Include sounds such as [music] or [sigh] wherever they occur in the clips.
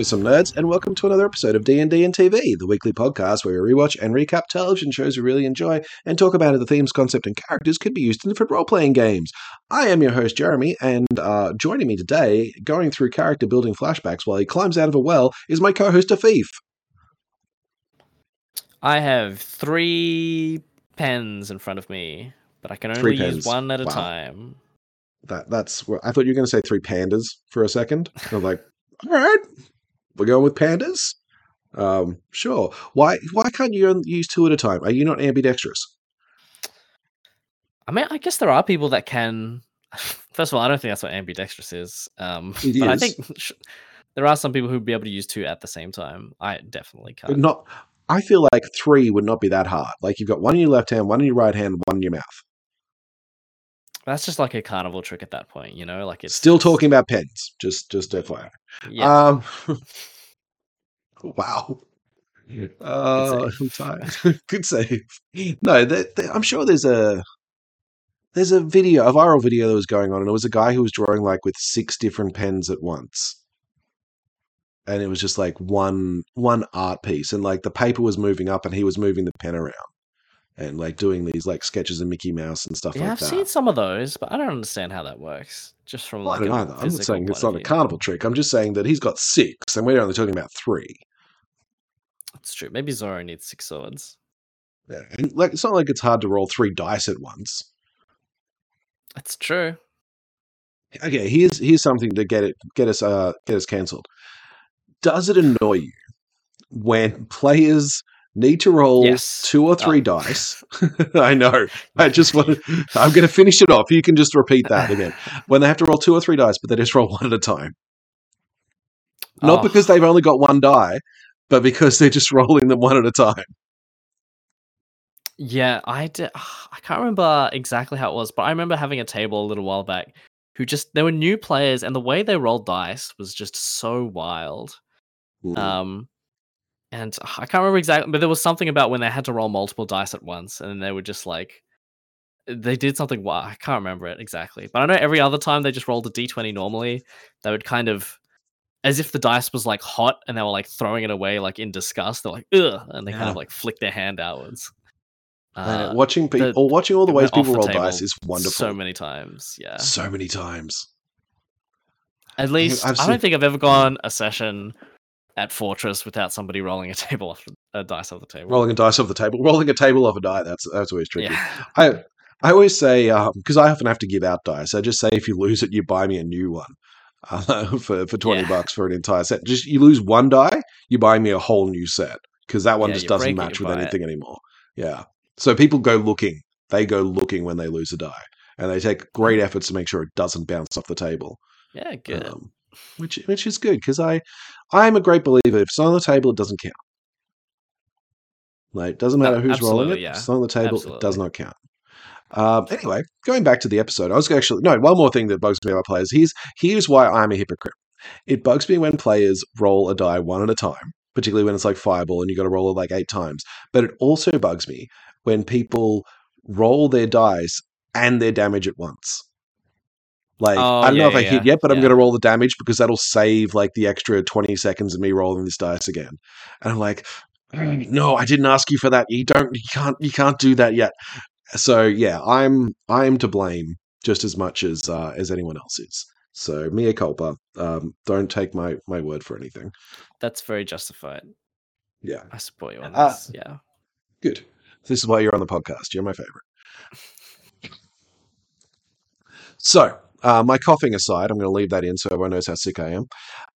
Greetings, some nerds, and welcome to another episode of D&D and TV, the weekly podcast where we rewatch and recap television shows we really enjoy and talk about how the themes, concept, and characters could be used in different role-playing games. I am your host, Jeremy, and uh, joining me today, going through character building flashbacks while he climbs out of a well, is my co-host, Afif. I have three pens in front of me, but I can only use one at a Wow. time. That that's. I thought you were going to say three pandas for a second. I was like, all right, we're going with pandas. Um, sure. Why why can't you use two at a time? Are you not ambidextrous? I mean, I guess there are people that can. [laughs] First of all, I don't think that's what ambidextrous is. Um, It but I think [laughs] there are some people who'd be able to use two at the same time. I definitely can't. Not. I feel like three would not be that hard. Like you've got one in your left hand, one in your right hand, one in your mouth. That's just like a carnival trick at that point, you know. Like it's Still talking about pens. Just just FYI. Yeah, Um. [laughs] wow. Uh, [laughs] I'm tired. [laughs] Good save. No, there, there- I'm sure there's a there's a video, a viral video that was going on, and it was a guy who was drawing like with six different pens at once, and it was just like one one art piece, and like the paper was moving up, and he was moving the pen around, and like doing these like sketches of Mickey Mouse and stuff like that. yeah. like I've that. seen some of those, but I don't understand how that works. Just from Well, like I don't either. I'm not saying it's not a carnival trick. I'm just saying that he's got six, and we're only talking about three. It's true. Maybe Zoro needs six swords. Yeah. And like it's not like it's hard to roll three dice at once. That's true. Okay, here's here's something to get it get us uh get us cancelled. Does it annoy you when players need to roll Yes. two or three Oh. dice? [laughs] I know. I just want to, I'm going to finish it off. You can just repeat that again. [laughs] When they have to roll two or three dice, but they just roll one at a time. Not Oh. because they've only got one die, but because they're just [laughs] rolling them one at a time. Yeah, I did. [sighs] I can't remember exactly how it was, but I remember having a table a little while back who just there were new players and the way they rolled dice was just so wild. Um and uh, I can't remember exactly, but there was something about when they had to roll multiple dice at once and they were just like they did something wild. I can't remember it exactly. But I know every other time they just rolled a d20 normally, they would kind of as if the dice was like hot and they were like throwing it away like in disgust. They're like, ugh, and they kind of like flick their hand outwards. Uh, watching people, the- watching all the ways people the roll dice is wonderful. So many times, yeah. So many times. At least I've I don't think I've ever gone a session at Fortress without somebody rolling a table off a dice off the table. Rolling a dice off the table, rolling a table off a die. That's that's always tricky. yeah, I I always say because I often have to give out dice. I just say if you lose it, you buy me a new one uh, [laughs] for for twenty Yeah. bucks for an entire set. Just you lose one die, you buy me a whole new set because that one Yeah, just doesn't it, match with buy it. anything anymore. Yeah, so people go looking. They go looking when they lose a die, and they take great efforts to make sure it doesn't bounce off the table. yeah, good. Um, which which is good because I I'm a great believer. If it's on the table, it doesn't count. Like, it doesn't No, matter who's rolling it. absolutely, If it's on the table, it does not count. Um, anyway, going back to the episode, I was actually no one more thing that bugs me about players. Here's here's why I'm a hypocrite. It bugs me when players roll a die one at a time, particularly when it's like fireball and you got to roll it like eight times. But it also bugs me when people roll their dice and their damage at once. Like Oh, I don't know yeah, if I yeah, hit yet, but I'm going to roll the damage because that'll save like the extra 20 seconds of me rolling this dice again. And I'm like, no, I didn't ask you for that. You don't, you can't, you can't do that yet. So yeah, I'm, I'm to blame just as much as uh, as anyone else is. So mea culpa. Um, don't take my my word for anything. That's very justified. Yeah, I support you on Uh, this. yeah. good. This is why you're on the podcast. You're my favorite. [laughs] So, uh, my coughing aside, I'm going to leave that in so everyone knows how sick I am.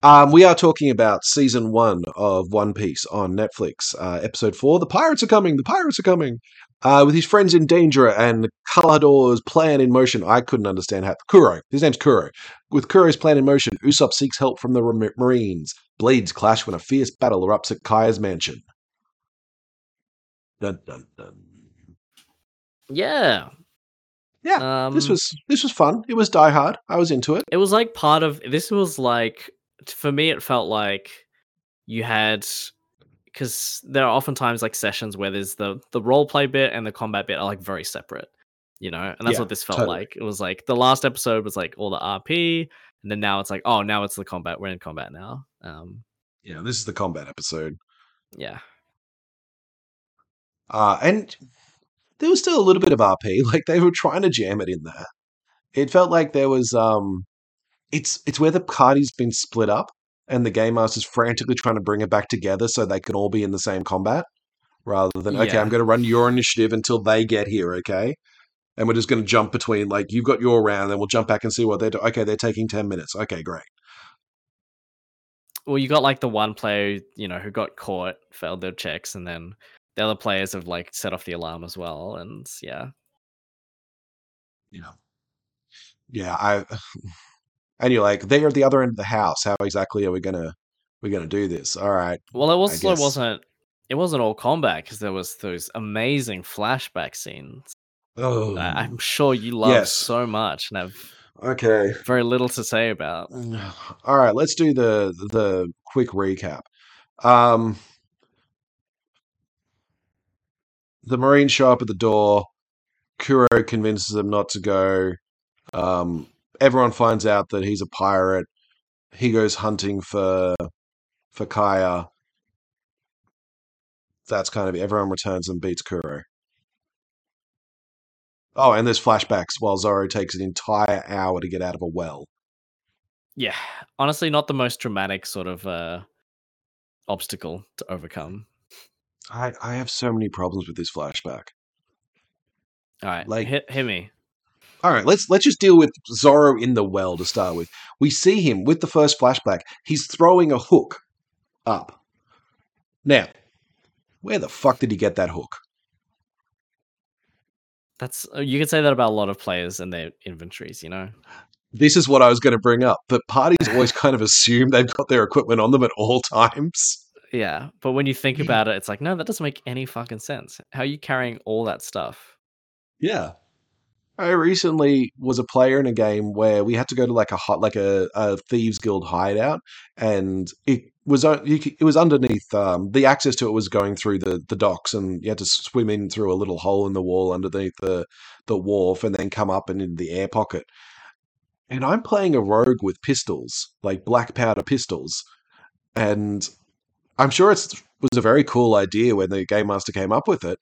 Um, we are talking about season one of One Piece on Netflix, uh, episode four. The pirates are coming. The pirates are coming. Uh, with his friends in danger and Klahadore's plan in motion. I couldn't understand how. Kuro. His name's Kuro. With Kuro's plan in motion, Usopp seeks help from the Mar- Marines. Blades clash when a fierce battle erupts at Kaya's mansion. Dun dun dun. Yeah. Yeah, Um, this was this was fun. It was Die Hard. I was into it. it was like part of this was like for me it felt like you had because there are oftentimes like sessions where there's the the role play bit and the combat bit are like very separate you know and that's Yeah, what this felt totally. like it was like the last episode was like all the rp and then now it's like oh now it's the combat we're in combat now um Yeah, this is the combat episode. Yeah. Uh, and there was still a little bit of RP. [laughs] Like they were trying to jam it in there. It felt like there was um it's it's where the party's been split up and the game master's frantically trying to bring it back together so they can all be in the same combat. Rather than, okay, I'm gonna run your initiative until they get here, okay? And we're just gonna jump between like you've got your round, then we'll jump back and see what they're doing. Okay, they're taking ten minutes. Okay, great. Well, you got like the one player, you know, who got caught, failed their checks, and then the other players have like set off the alarm as well. And yeah, Yeah. Yeah, I [sighs] and you're like, they're at the other end of the house. How exactly are we gonna we're gonna do this? All right. well, it also guess- wasn't. It wasn't all combat because there was those amazing flashback scenes. Oh I'm sure you love Yes. so much and have okay. very little to say about. [sighs] All right, let's do the the quick recap. Um, the Marines show up at the door. Kuro convinces them not to go. Um, everyone finds out that he's a pirate. He goes hunting for for Kaya. That's kind of. Everyone returns and beats Kuro. Oh, and there's flashbacks while Zoro takes an entire hour to get out of a well. Yeah, honestly, not the most dramatic sort of uh, obstacle to overcome. I, I have so many problems with this flashback. All right, Like- hit hit me. All right, let's let's just deal with Zoro in the well to start with. We see him with the first flashback. He's throwing a hook up. Now, where the fuck did he get that hook? That's uh, you could say that about a lot of players and their inventories. You know, This is what I was going to bring up. But parties always kind of assume they've got their equipment on them at all times. Yeah. But when you think about it, it's like no, that doesn't make any fucking sense. How are you carrying all that stuff? Yeah. I recently was a player in a game where we had to go to like a hot, like a, a thieves guild hideout, and it was o- you, c- it was underneath. Um, the access to it was going through the the docks, and you had to swim in through a little hole in the wall underneath the the wharf, and then come up and into the air pocket. And I'm playing a rogue with pistols, like black powder pistols, and I'm sure it was a very cool idea when the game master came up with it.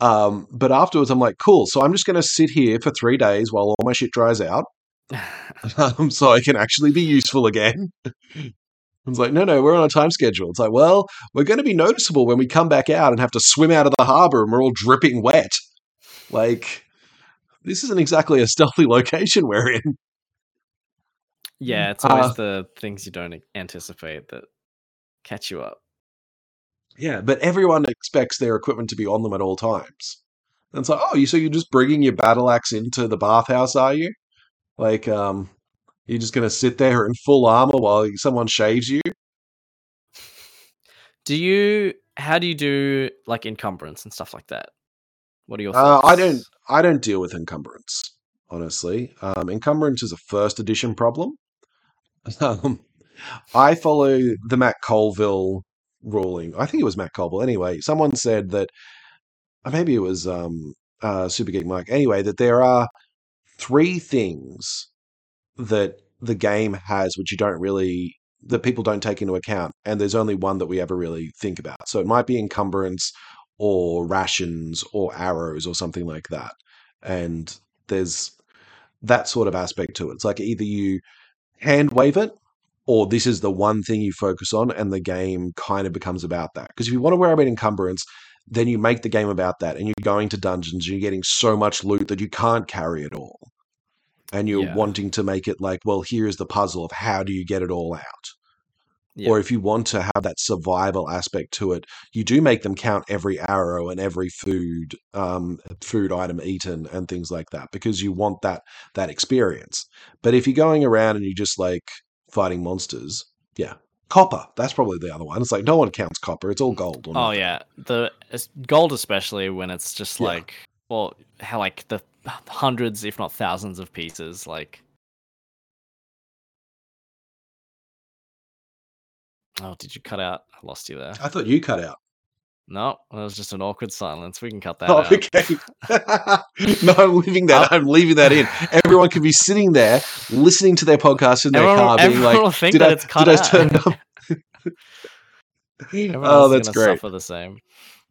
Um, but afterwards, I'm like, cool. So I'm just going to sit here for three days while all my shit dries out, [laughs] um, so I can actually be useful again. I was like, no, no, we're on a time schedule. It's like, well, we're going to be noticeable when we come back out and have to swim out of the harbor and we're all dripping wet. Like, this isn't exactly a stealthy [laughs] location we're in. yeah, it's always Uh, the things you don't anticipate that catch you up. Yeah, but everyone expects their equipment to be on them at all times. And it's like, oh, you so you're just bringing your battle axe into the bathhouse, are you? Like, um, you're just gonna sit there in full armor while someone shaves you? Do you? How do you do like encumbrance and stuff like that? What are your Uh, thoughts? I don't, I don't deal with encumbrance. Honestly, um, encumbrance is a first edition problem. [laughs] Um, I follow the Matt Colville ruling. I think it was Matt Colville. Anyway, someone said that uh, maybe it was um, uh, Super Geek Mike. Anyway, that there are three things that the game has which you don't really that people don't take into account, and there's only one that we ever really think about. So it might be encumbrance or rations or arrows or something like that. And there's that sort of aspect to it. It's like either you hand wave it or this is the one thing you focus on and the game kind of becomes about that. Because if you want to worry about encumbrance, then you make the game about that and you're going to dungeons and you're getting so much loot that you can't carry it all. And you're Yeah. wanting to make it like, well, here's the puzzle of how do you get it all out? Yeah. Or if you want to have that survival aspect to it, you do make them count every arrow and every food um, food item eaten and things like that because you want that that experience. But if you're going around and you're just like fighting monsters, yeah, copper. That's probably the other one. It's like no one counts copper. It's all mm. gold. or Oh nothing. yeah, the gold especially when it's just Yeah. like well, how like the hundreds, if not thousands, of pieces. Like, oh, did you cut out? I lost you there. I thought you cut out. No, that was just an awkward silence. We can cut that Oh, out. okay. [laughs] no, I'm leaving that. I'm leaving that in. Everyone could be sitting there listening to their podcast in their Everyone, car, being like, "Did that I, it's cut did I turn [laughs] up?" Oh, that's great. suffer the same.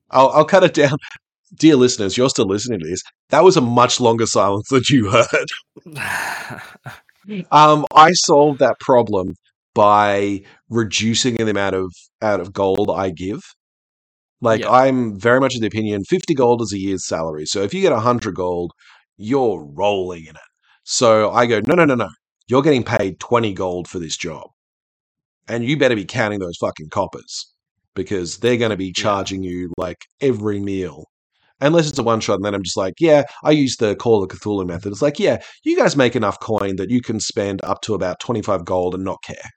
I'll, I'll cut it down. [laughs] Dear listeners, you're still listening to this. That was a much longer silence than you heard. Um, I solved that problem by reducing the amount of out of gold I give. Like Yeah. I'm very much of the opinion 50 gold is a year's salary. So if you get 100 gold, you're rolling in it. So I go, no, no, no, no. You're getting paid 20 gold for this job. And you better be counting those fucking coppers because they're going to be Yeah. charging you like every meal. Unless it's a one shot, and then I'm just like, yeah, I use the Call of Cthulhu method. It's like, yeah, you guys make enough coin that you can spend up to about 25 gold and not care.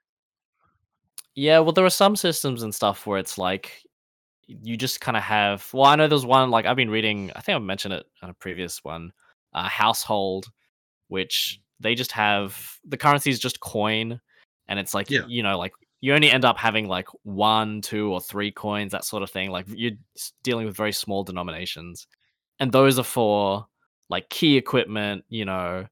Yeah, well, there are some systems and stuff where it's like you just kind of have. Well, I know there's one like I've been reading. I think I mentioned it on a previous one. Uh, household, which they just have the currency is just coin, and it's like Yeah. you know like you only end up having like one, two, or three coins, that sort of thing. Like you're dealing with very small denominations, and those are for like key equipment. You know,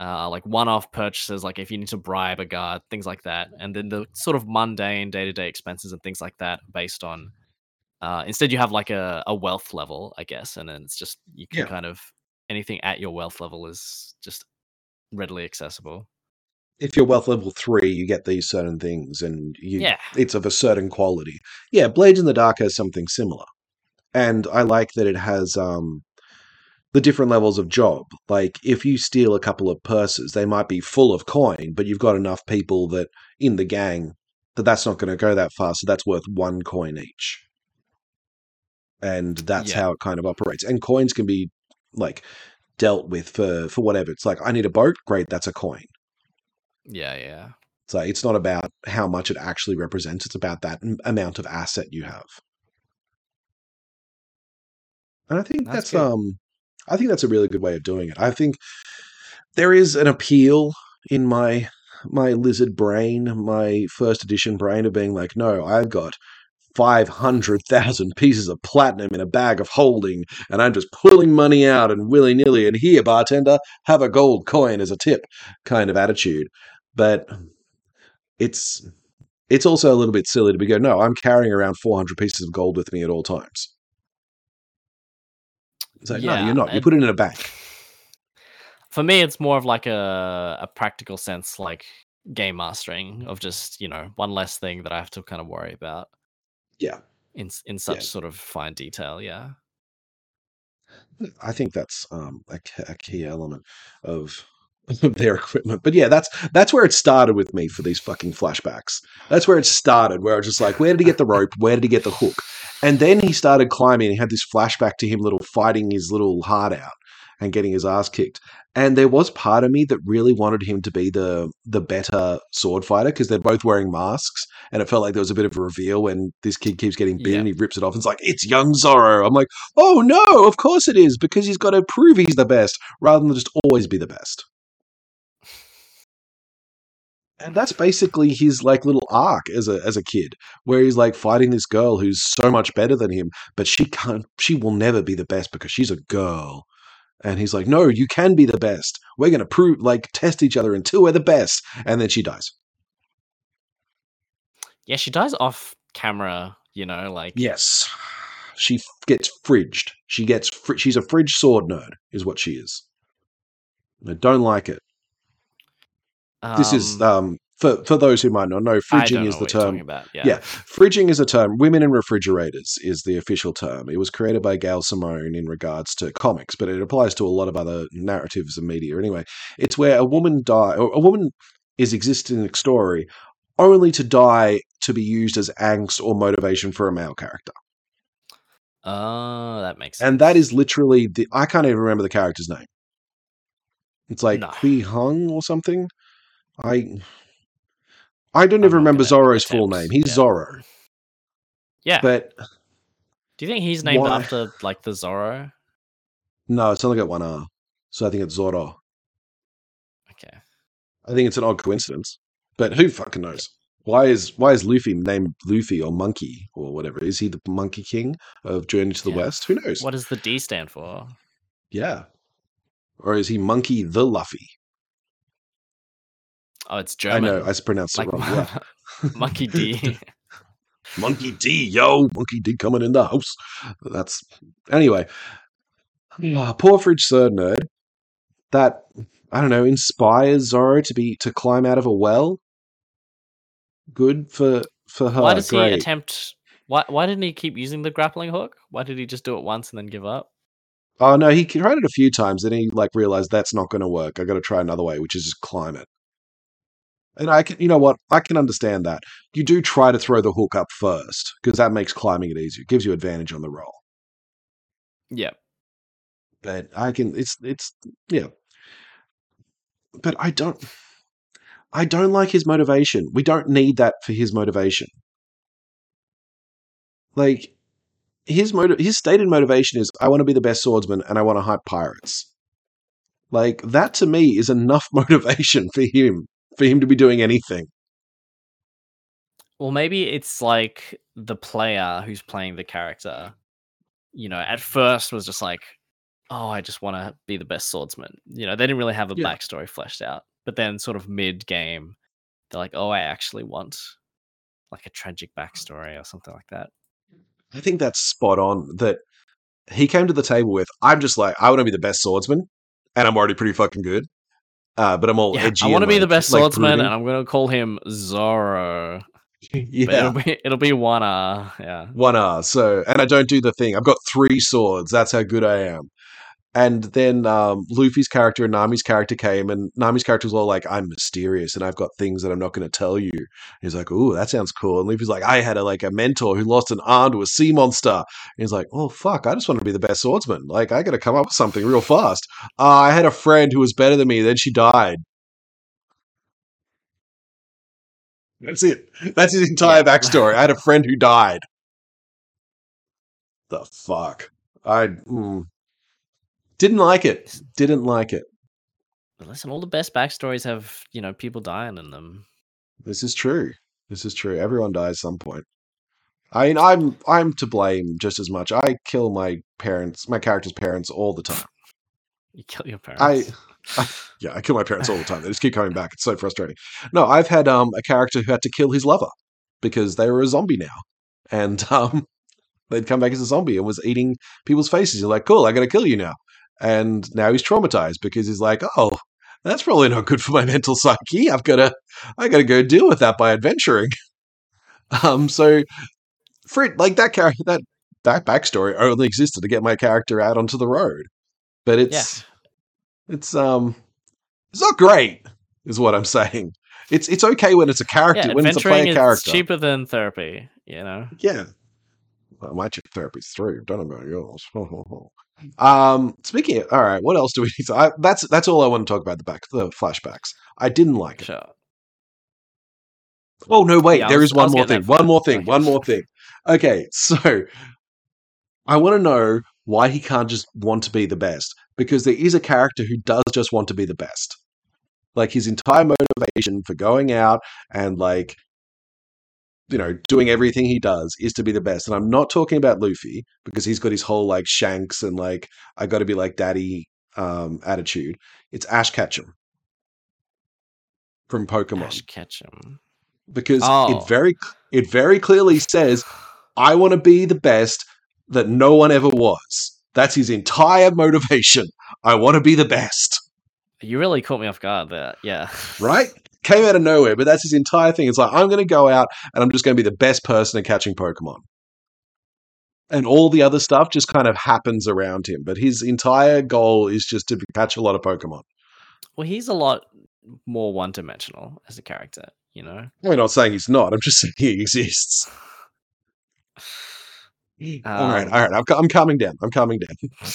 uh, like one-off purchases, like if you need to bribe a guard, things like that, and then the sort of mundane day-to-day expenses and things like that, based on. Uh, instead, you have like a, a wealth level, I guess, and then it's just you can Yeah. kind of anything at your wealth level is just readily accessible. If you're wealth level three, you get these certain things, and you Yeah, it's of a certain quality. Yeah, Blades in the Dark has something similar, and I like that it has um the different levels of job. Like if you steal a couple of purses, they might be full of coin, but you've got enough people that in the gang that that's not going to go that far, so that's worth one coin each, and that's Yeah. how it kind of operates. And coins can be like dealt with for for whatever. It's like I need a boat, great, that's a coin. yeah, yeah. So it's not about how much it actually represents; it's about that m- amount of asset you have. And I think That's that's, um, I think that's a really good way of doing it. I think there is an appeal in my my lizard brain, my first edition brain of being like, no, I've got five hundred thousand pieces of platinum in a bag of holding, and I'm just pulling money out and willy nilly. And here, bartender, have a gold coin as a tip, kind of attitude. But it's it's also a little bit silly to be going, no, I'm carrying around 400 pieces of gold with me at all times. It's like, no, you're not. You put it in a bank. [laughs] For me, it's more of like a a practical sense, like game mastering of just you know one less thing that I have to kind of worry about Yeah. in in such sort of fine detail. Yeah, I think that's um, a, a key element of of [laughs] their equipment. But yeah, that's that's where it started with me for these fucking flashbacks. That's where it started, where I was just like, where did he get the rope? Where did he get the hook? And then he started climbing. And he had this flashback to him, little fighting his little heart out and getting his ass kicked. And there was part of me that really wanted him to be the the better sword fighter because they're both wearing masks, and it felt like there was a bit of a reveal when this kid keeps getting beaten. Yeah. He rips it off. And it's like it's young Zoro. I'm like, oh no, of course it is because he's got to prove he's the best rather than just always be the best. And that's basically his like little arc as a as a kid, where he's like fighting this girl who's so much better than him, but she can't she will never be the best because she's a girl. And he's like, No, you can be the best. We're gonna prove like test each other until we're the best. And then she dies. yeah. She dies off camera. You know, like Yes. She f- gets fridged. She gets fr- she's a fridge sword nerd, is what she is. I don't like it. This is um, um for for those who might not know, fridging don't is the term talking about. Yeah, Yeah, fridging is a term. Women in refrigerators is the official term. It was created by Gail Simone in regards to comics, but it applies to a lot of other narratives and media. Anyway, it's where a woman die or a woman is existing in a story only to die to be used as angst or motivation for a male character. Oh, that makes sense. And that is literally the I can't even remember the character's name. It's like No. Kui Hung or something. I I don't I'm even remember Zoro's full name. He's yeah. Zoro. yeah. But Do you think he's named why- after like the Zorro? no, it's only got one R. So I think it's Zorro. Okay. I think it's an odd coincidence, but who fucking knows? Why is why is Luffy named Luffy or Monkey or whatever? Is he the Monkey King of Journey to the Yeah. West? Who knows? What does the D stand for? Yeah, or is he Monkey the Luffy? Oh, it's German. I know I pronounced it wrong. [laughs] Yeah. Monkey D. [laughs] Monkey D, yo, Monkey D coming in the house. That's anyway. Ah, poor fridge third nerd. That I don't know inspires Zoro to be to climb out of a well. Good for for her. Why does he Great. attempt? Why why didn't he keep using the grappling hook? Why did he just do it once and then give up? Oh no, he tried it a few times, and he like realized that's not going to work. I got to try another way, which is just climb it. And I can, you know what? I can understand that. You do try to throw the hook up first because that makes climbing it easier. It gives you advantage on the roll. Yeah. But I can. It's it's yeah. But I don't. I don't like his motivation. We don't need that for his motivation. Like his motive, his stated motivation is, I want to be the best swordsman and I want to hype pirates. Like that to me is enough [laughs] motivation for him for him to be doing anything. Well, maybe it's like the player who's playing the character. You know, at first was just like, "Oh, I just want to be the best swordsman." You know, they didn't really have a Yeah. backstory fleshed out. But then, sort of mid game, they're like, "Oh, I actually want like a tragic backstory or something like that." I think that's spot on. That he came to the table with, I'm just like, I want to be the best swordsman, and I'm already pretty fucking good. Uh, but I'm all Yeah, edgy. I want to be the best like swordsman, brooding. and I'm going to call him Zoro. [laughs] But yeah, it'll be it'll be one R. Yeah. one R. So, and I don't do the thing. I've got three swords. That's how good I am. And then um, Luffy's character and Nami's character came, and Nami's character was all like, "I'm mysterious, and I've got things that I'm not going to tell you." He's like, "Ooh, that sounds cool." And Luffy's like, "I had a like a mentor who lost an arm to a sea monster." And he's like, "Oh fuck, I just want to be the best swordsman. Like, I got to come up with something real fast." Uh, I had a friend who was better than me, then she died. That's it. That's his entire backstory. I had a friend who died. The fuck. I mm, didn't like it. Didn't like it. But listen, all the best backstories have you know people dying in them. This is true. This is true. Everyone dies some point. I mean, I'm I'm to blame just as much. I kill my parents, my character's parents, all the time. [laughs] You kill your I, parents. I [laughs] yeah, I kill my parents all the time. They just keep coming back. It's so [laughs] frustrating. No, I've had um a character who had to kill his lover because they were a zombie now, and um they'd come back as a zombie and was eating people's faces. You're like, cool, I got to kill you now, and now he's traumatized because he's like, oh, that's probably not good for my mental psyche. I've got to, I got to go deal with that by adventuring. [laughs] Um, so, Frit, like that character, that that backstory only existed to get my character out onto the road, but it's, it's um, it's not great, is what I'm saying. It's it's okay when it's a character yeah, when it's a player character. cheaper than therapy. You know. Yeah. Well, my ch- therapy's three. Don't know about yours. [laughs] um, speaking of, all right, what else do we need to? I, that's that's all I want to talk about. The back, the flashbacks. I didn't like it. Sure. Oh no, wait, Yeah, there was- is one more thing. One more thing. One more thing. Okay, so I want to know why he can't just want to be the best because there is a character who does just want to be the best. Like his entire motivation for going out and like you know doing everything he does is to be the best. And I'm not talking about Luffy because he's got his whole like Shanks and like I got to be like daddy um attitude. It's Ash Ketchum from Pokemon Ash Ketchum. because Oh. it very it very clearly says I want to be the best that no one ever was. That's his entire motivation. I want to be the best, You really caught me off guard there. Yeah. right? Came out of nowhere, but that's his entire thing. It's like I'm going to go out and I'm just going to be the best person at catching Pokemon. And all the other stuff just kind of happens around him, but his entire goal is just to catch a lot of Pokemon. Well, he's a lot more one-dimensional as a character. You know. I'm not saying he's not. I'm just saying he exists. all right, Um, all right. I'm, I'm calming down. I'm calming down. [laughs]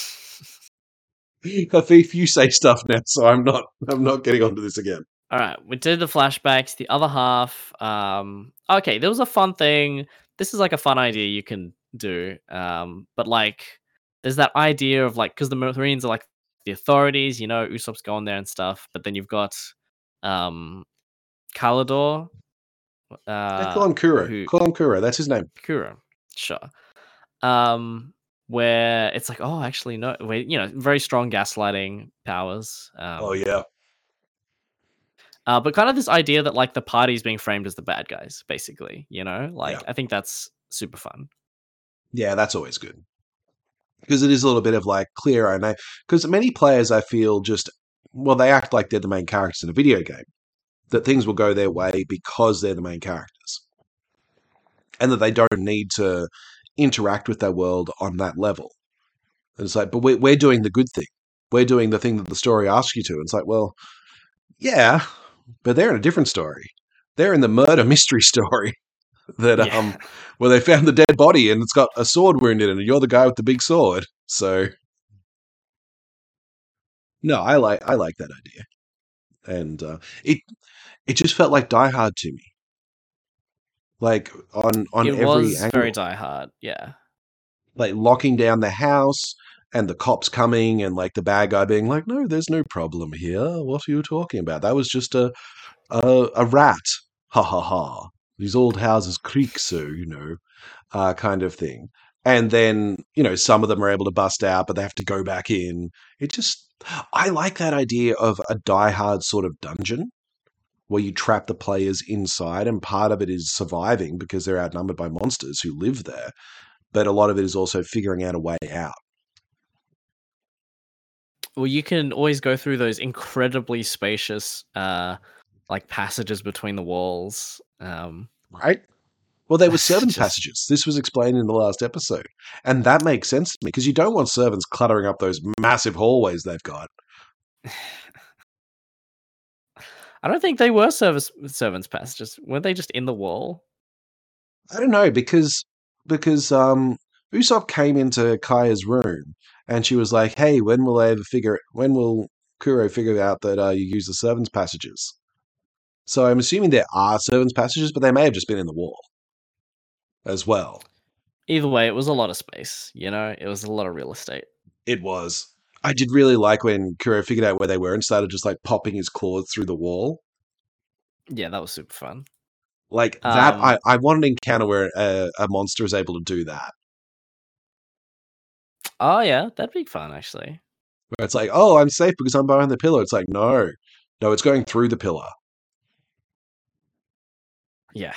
[laughs] Afif, you say stuff now, so I'm not. I'm not getting onto this again. All right, we did the flashbacks. The other half, um, okay, there was a fun thing. This is like a fun idea you can do, um, but like, there's that idea of like, because the Marines are like the authorities, you know, Usopp's going there and stuff. But then you've got, um, Klahadore, They uh, call him Kuro. who- Call him Kuro. That's his name. Kuro, sure. Um, where it's like, oh, actually, no, wait, you know, very strong gaslighting powers. Um, oh yeah. Uh, but kind of this idea that like the party's being framed as the bad guys, basically. You know, like Yeah. I think that's super fun. Yeah, that's always good. Because it is a little bit of like clear I know because many players I feel just well they act like they're the main characters in a video game. That things will go their way because they're the main characters. And that they don't need to interact with their world on that level. And it's like, but we're, we're doing the good thing. We're doing the thing that the story asks you to. And it's like, well, yeah, but they're in a different story. They're in the murder mystery [laughs] story that Yeah. um where they found the dead body and it's got a sword wound in it, and you're the guy with the big sword. So no, I like I like that idea, and uh, it it just felt like Die Hard to me, like on on it every was angle, very Die Hard. Yeah. like locking down the house and the cops coming and like the bad guy being like, no, there's no problem here. What are you talking about? That was just a a, a rat, ha ha ha. These old houses creak so, you know, uh, kind of thing. And then, you know, some of them are able to bust out, but they have to go back in. It just, I like that idea of a die-hard sort of dungeon where you trap the players inside, and part of it is surviving because they're outnumbered by monsters who live there. But a lot of it is also figuring out a way out. Well, you can always go through those incredibly spacious, uh, like passages between the walls. Um, right? Well, there were [laughs] servant Just- passages. This was explained in the last episode. And that makes sense to me because you don't want servants cluttering up those massive hallways they've got. [sighs] I don't think they were service servants passages. Weren't they just in the wall? I don't know because because um Usopp came into Kaya's room and she was like, "Hey, when will I ever figure when will Kuro figure out that uh, you use the servants passages?" So I'm assuming there are servants passages, but they may have just been in the wall as well. Either way, it was a lot of space. You know, it was a lot of real estate. It was. I did really like when Kuro figured out where they were and started just like popping his claws through the wall. Yeah, that was super fun. Like that, Um, I, I want an encounter where a, a monster is able to do that. Oh yeah, that'd be fun actually. Where it's like, oh, I'm safe because I'm behind the pillar. It's like, no, no, it's going through the pillar. Yeah.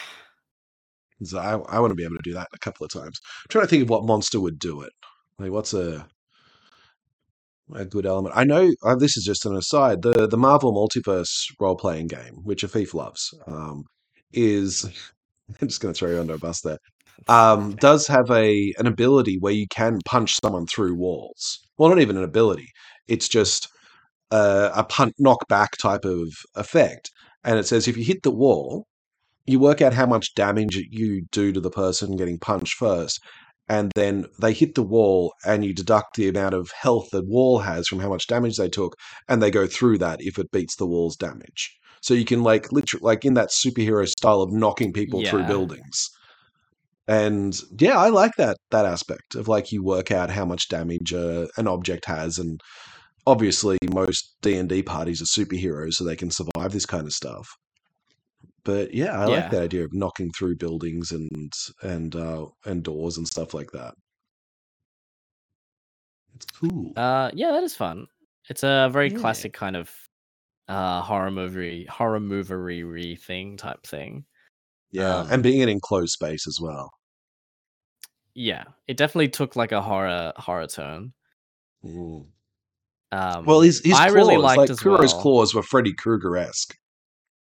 So I, I want to be able to do that a couple of times. I'm trying to think of what monster would do it. Like, what's a a good element? I know uh, this is just an aside. The the Marvel Multiverse role playing game, which Afif loves, um, is [laughs] I'm just going to throw you under a bus there. Um, does have a an ability where you can punch someone through walls. Well, not even an ability. It's just a, a punt knockback type of effect. And it says if you hit the wall, you work out how much damage you do to the person getting punched first, and then they hit the wall, and you deduct the amount of health the wall has from how much damage they took, and they go through that if it beats the wall's damage. So you can like literally like in that superhero style of knocking people through buildings. And yeah, I like that that aspect of like you work out how much damage uh, an object has, and obviously most D and D parties are superheroes, so they can survive this kind of stuff. But yeah, I like Yeah. that idea of knocking through buildings and and uh, and doors and stuff like that. It's cool. Uh, yeah, that is fun. It's a very Yeah. classic kind of uh horror movie, horror movie thing type thing. yeah, um, and being in enclosed space as well. Yeah, it definitely took like a horror horror turn. Mm. Um, Well, his his I claws, really liked like as Kuro's well- claws, were Freddy Krueger esque.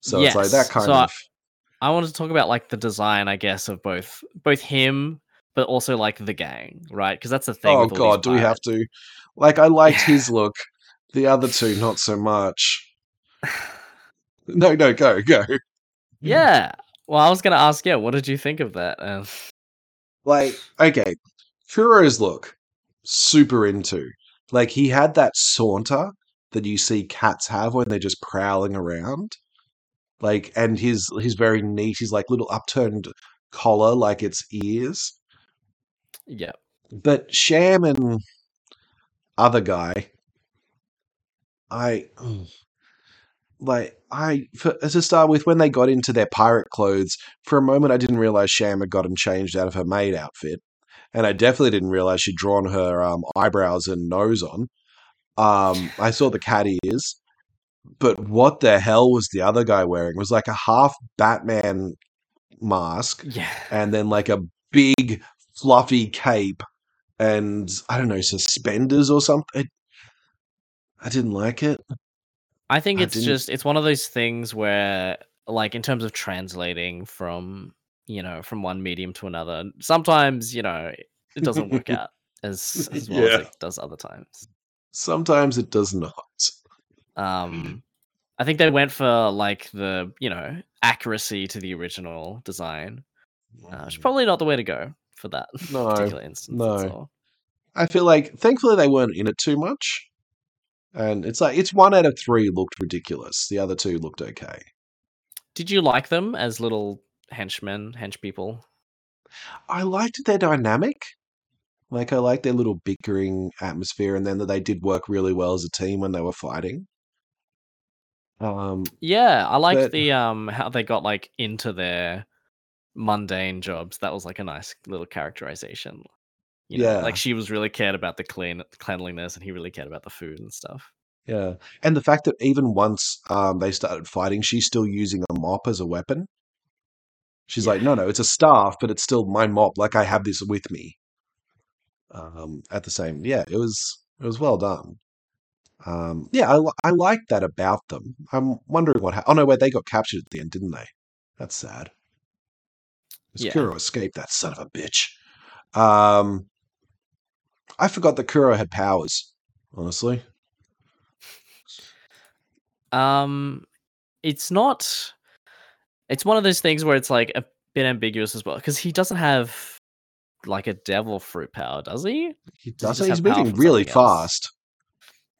So it's like that kind so I- of. I wanted to talk about like the design, I guess, of both both him, but also like the gang, right? Because that's the thing. Oh god, do we have to? Like, I liked [laughs] his look. The other two, not so much. [sighs] No, no, go, go. Yeah. [laughs] Well, I was gonna ask, yeah, what did you think of that? Uh, Like, okay, Kuro's look, super into. Like, he had that saunter that you see cats have when they're just prowling around. Like, and his his very neat, his like little upturned collar, like its ears. yeah. But Sham and other guy, I mm, like I for, to start with when they got into their pirate clothes. For a moment, I didn't realize Sham had gotten changed out of her maid outfit, and I definitely didn't realize she'd drawn her um, eyebrows and nose on. Um, I saw the cat ears, But what the hell was the other guy wearing? It was like a half Batman mask Yeah. and then like a big fluffy cape and I don't know suspenders or something. I didn't like it. I think I it's didn't- just it's one of those things where like in terms of translating from you know from one medium to another sometimes you know it doesn't work [laughs] out as as well Yeah. as it does other times Sometimes it does not. um i think they went for like the you know accuracy to the original design uh, it's probably not the way to go for that [laughs] No, particular instance no. I feel like thankfully they weren't in it too much. And it's like it's one out of three looked ridiculous. The other two looked okay. did you like them as little henchmen hench people I liked their dynamic. Like I liked their little bickering atmosphere, and then that they did work really well as a team when they were fighting. Um, Yeah, I liked But- the um how they got like into their mundane jobs. That was like a nice little characterization. You know, Yeah. like she was really cared about the clean cleanliness, and he really cared about the food and stuff. yeah, and the fact that even once um, they started fighting, she's still using a mop as a weapon. She's like, no, no, it's a staff, but it's still my mop. Like I have this with me. Um, at the same, yeah, it was it was well done. Um, yeah, I I like that about them. I'm wondering what. Ha- oh no, wait, they got captured at the end, didn't they? That's sad. 'Cause Yeah. Kuro escaped that son of a bitch. Um, I forgot that Kuro had powers. Honestly, Um, it's not. It's one of those things where it's like a bit ambiguous as well because he doesn't have like a devil fruit power, does he? he Does does. he He's moving really fast.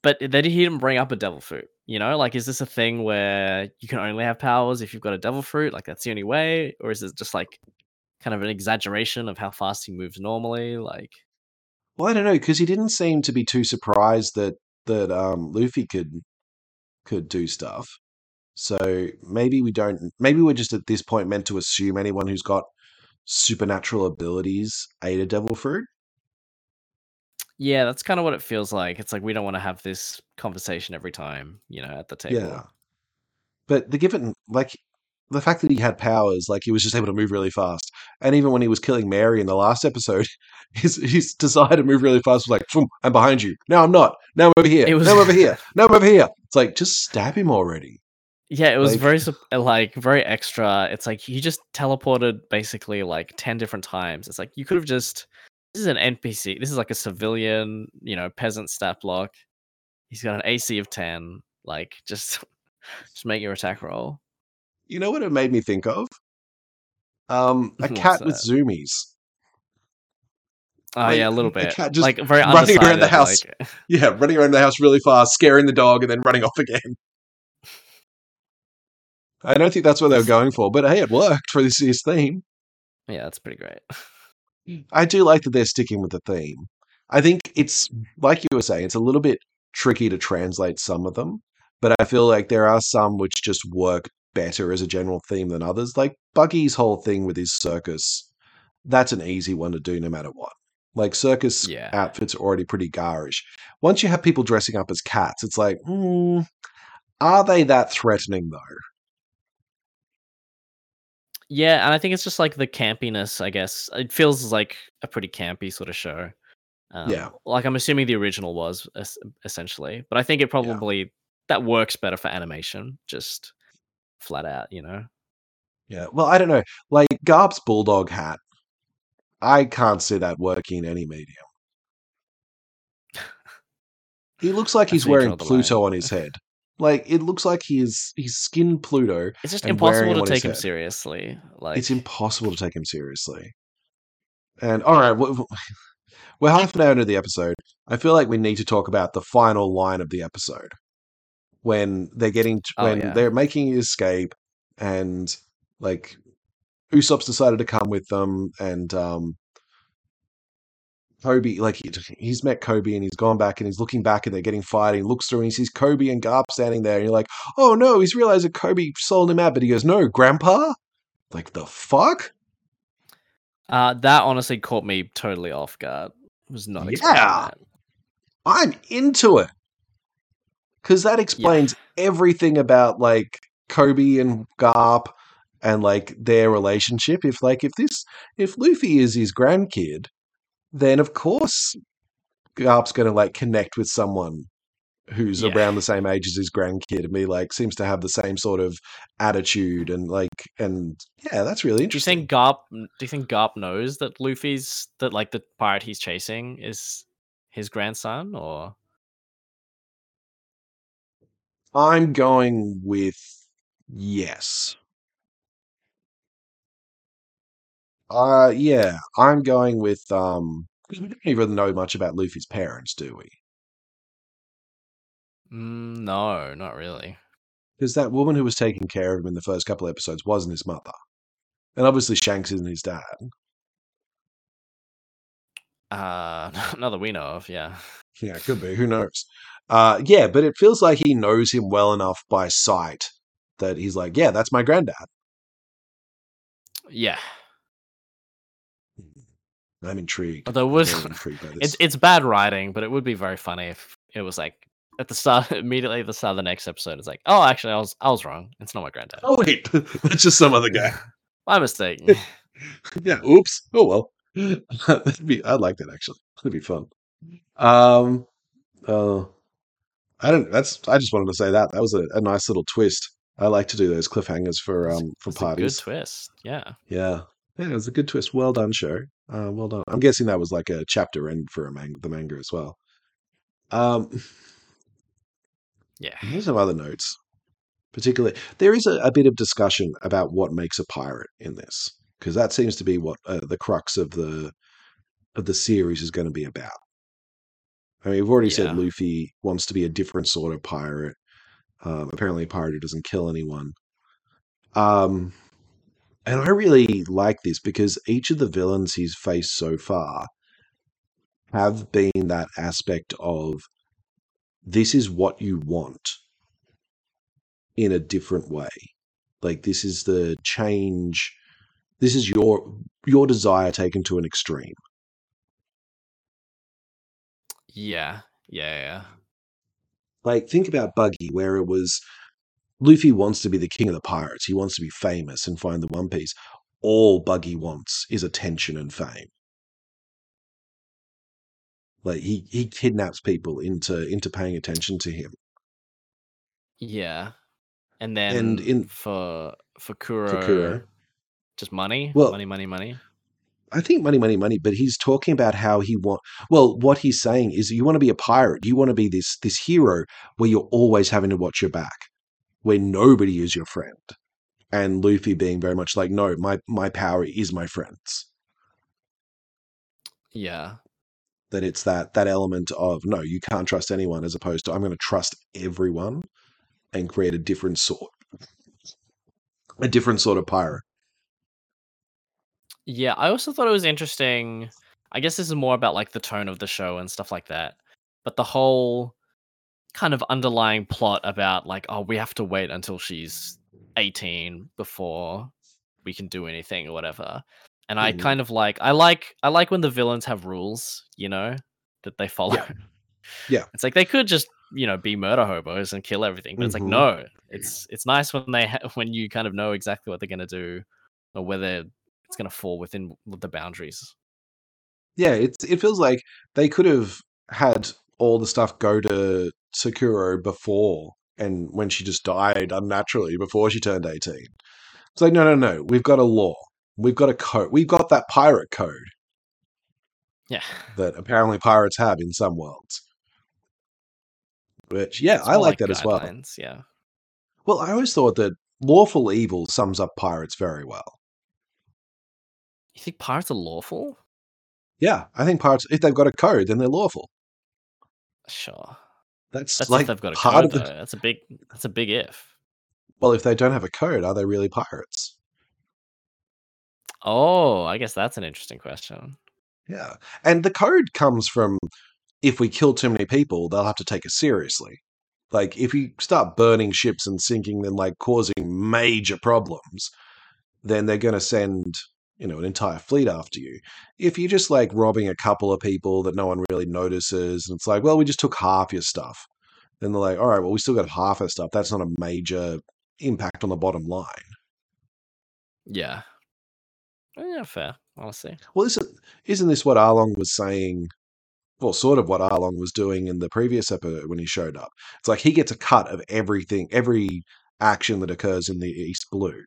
But then he didn't bring up a devil fruit. You know, like is this a thing where you can only have powers if you've got a devil fruit? Like that's the only way, or is it just like kind of an exaggeration of how fast he moves normally? Like, Well, I don't know because he didn't seem to be too surprised that that um, Luffy could could do stuff. So maybe we don't. Maybe we're just at this point meant to assume anyone who's got supernatural abilities ate a devil fruit. yeah, that's kind of what it feels like. It's like we don't want to have this conversation every time, you know, at the table. Yeah, but the given like the fact that he had powers, like he was just able to move really fast, and even when he was killing Mary in the last episode, [laughs] his his desire to move really fast was like, "Phoom, "I'm behind you." No, I'm not. Now I'm over here. It was- Now I'm over here. [laughs] Now I'm over here. It's like just stab him already. Yeah, it was Like- very like very extra. It's like he just teleported basically like 10 different times. It's like you could have just this is an NPC. This is like a civilian, you know, peasant stat block. He's got an AC of 10. Like just [laughs] just make your attack roll. You know what it made me think of? Um, a [laughs] cat with zoomies. Oh Like, yeah, a little a bit. cat just like very running around the house. like- [laughs] Yeah, running around the house really fast, scaring the dog, and then running [laughs] off again. I don't think that's what they were going for, but hey, it worked for this year's theme. yeah, that's pretty great. I do like that they're sticking with the theme. I think it's like you were saying, it's a little bit tricky to translate some of them, but I feel like there are some which just work better as a general theme than others. Like Buggy's whole thing with his circus, that's an easy one to do no matter what. Like circus Yeah. outfits are already pretty garish. Once you have people dressing up as cats, it's like, hmm, are they that threatening though? Yeah, and I think it's just like the campiness, I guess. It feels like a pretty campy sort of show. Um, Yeah. Like I'm assuming the original was es- essentially, but I think it probably that works better for animation, just flat out, you know. Yeah. Well, I don't know. Like Garp's bulldog hat, I can't see that working in any medium. He looks like [laughs] he's wearing Pluto on his head. Like it looks like he's he's skinned Pluto. It's just impossible to take him head. seriously. Like it's impossible to take him seriously. And all right, we- we're half an hour into the episode. I feel like we need to talk about the final line of the episode when they're getting Oh, when yeah. they're making escape, and like Usopp's decided to come with them, and um, Koby, like he, he's met Koby and he's gone back and he's looking back and they're getting fighting. He looks through and he sees Koby and Garp standing there, and you're like, oh no, he's realized that Kobe sold him out, but he goes, no, Grandpa. Like the fuck? uh, that honestly caught me totally off guard. Was not Yeah. I'm into it. Because that explains everything about like Koby and Garp and like their relationship. If like if this if Luffy is his grandkid, then of course Garp's going to like connect with someone who's Yeah. around the same age as his grandkid and be like seems to have the same sort of attitude and like and yeah, that's really interesting Do you think Garp? Do you think Garp knows that Luffy's that like the pirate he's chasing is his grandson, or I'm going with yes. Uh yeah, I'm going with um, because we don't even know much about Luffy's parents, do we? mm, no, not really. Because that woman who was taking care of him in the first couple episodes wasn't his mother. And obviously Shanks isn't his dad. Uh, [laughs] not that we know of. Yeah, Yeah, it could be. Who knows? Uh, yeah, but it feels like he knows him well enough by sight that he's like, yeah, that's my granddad. yeah. I'm intrigued. Although it was- [laughs] intrigued. It's it's bad writing, but it would be very funny if it was like at the start, [laughs] immediately at the start of the next episode. It's like, oh, actually, I was I was wrong. It's not my granddad. oh wait, that's just some other guy. My mistake. yeah. Oops. Oh well. [laughs] That'd be. I'd like that actually. That'd be fun. Um. Uh. I don't. That's. I just wanted to say that that was a, a nice little twist. I like to do those cliffhangers for um for It's a good parties. twist. Yeah. Yeah. Yeah, it was a good twist. Well done, show. Uh, well done. I'm guessing that was like a chapter end for a man- the manga as well. Um, Yeah. here's some other notes. Particularly, there is a, a bit of discussion about what makes a pirate in this, because that seems to be what uh, the crux of the of the series is going to be about. I mean, we've already Yeah. said Luffy wants to be a different sort of pirate. Um, apparently, a pirate who doesn't kill anyone. Um, and I really like this because each of the villains he's faced so far have been that aspect of this is what you want in a different way. Like this is the change. This is your your desire taken to an extreme. Yeah. Yeah. Yeah. Like think about Buggy, where it was Luffy wants to be the king of the pirates. He wants to be famous and find the One Piece. All Buggy wants is attention and fame. Like he he kidnaps people into into paying attention to him. Yeah. And then And in- for for Kuro, For Kuro. Just money, Well- money, money, money. I think money, money, money. But he's talking about how he want. Well, what he's saying is, you want to be a pirate. You want to be this this hero where you're always having to watch your back, where nobody is your friend. And Luffy being very much like, no, my my power is my friends. Yeah. That it's that that element of no, you can't trust anyone, as opposed to I'm going to trust everyone and create a different sort, a different sort of pirate. Yeah, I also thought it was interesting. I guess this is more about like the tone of the show and stuff like that. But the whole kind of underlying plot about like, oh, we have to wait until she's 18 before we can do anything or whatever. And I Mhm. kind of like I like I like when the villains have rules, you know, that they follow. Yeah. yeah. It's like they could just, you know, be murder hobos and kill everything, but it's like Mhm. no. It's it's nice when they ha- [laughs] when you kind of know exactly what they're going to do or whether it's going to fall within the boundaries. Yeah, it's it feels like they could have had all the stuff go to Sakura before and when she just died unnaturally before she turned 18. It's like, no, no, no. We've got a law. We've got a code. We've got that pirate code Yeah. that apparently pirates have in some worlds. Which, yeah, I more like that as well. Yeah. Well, I always thought that lawful evil sums up pirates very well. You think pirates are lawful? Yeah, I think pirates, if they've got a code, then they're lawful. Sure. That's, That's like if they've got a part code of the. though. That's a big that's a big if. Well, if they don't have a code, are they really pirates? Oh, I guess that's an interesting question. Yeah. And the code comes from if we kill too many people, they'll have to take us seriously. Like if you start burning ships and sinking them, like causing major problems, then they're going to send, you know, an entire fleet after you. If you're just like robbing a couple of people that no one really notices, and it's like, well, we just took half your stuff, then they're like, all right, well, we still got half our stuff. That's not a major impact on the bottom line. Yeah. Oh, Yeah, fair. Honestly. Well, isn't isn't this what Arlong was saying? Well, sort of what Arlong was doing in the previous episode when he showed up. It's like he gets a cut of everything, every action that occurs in the East Blue,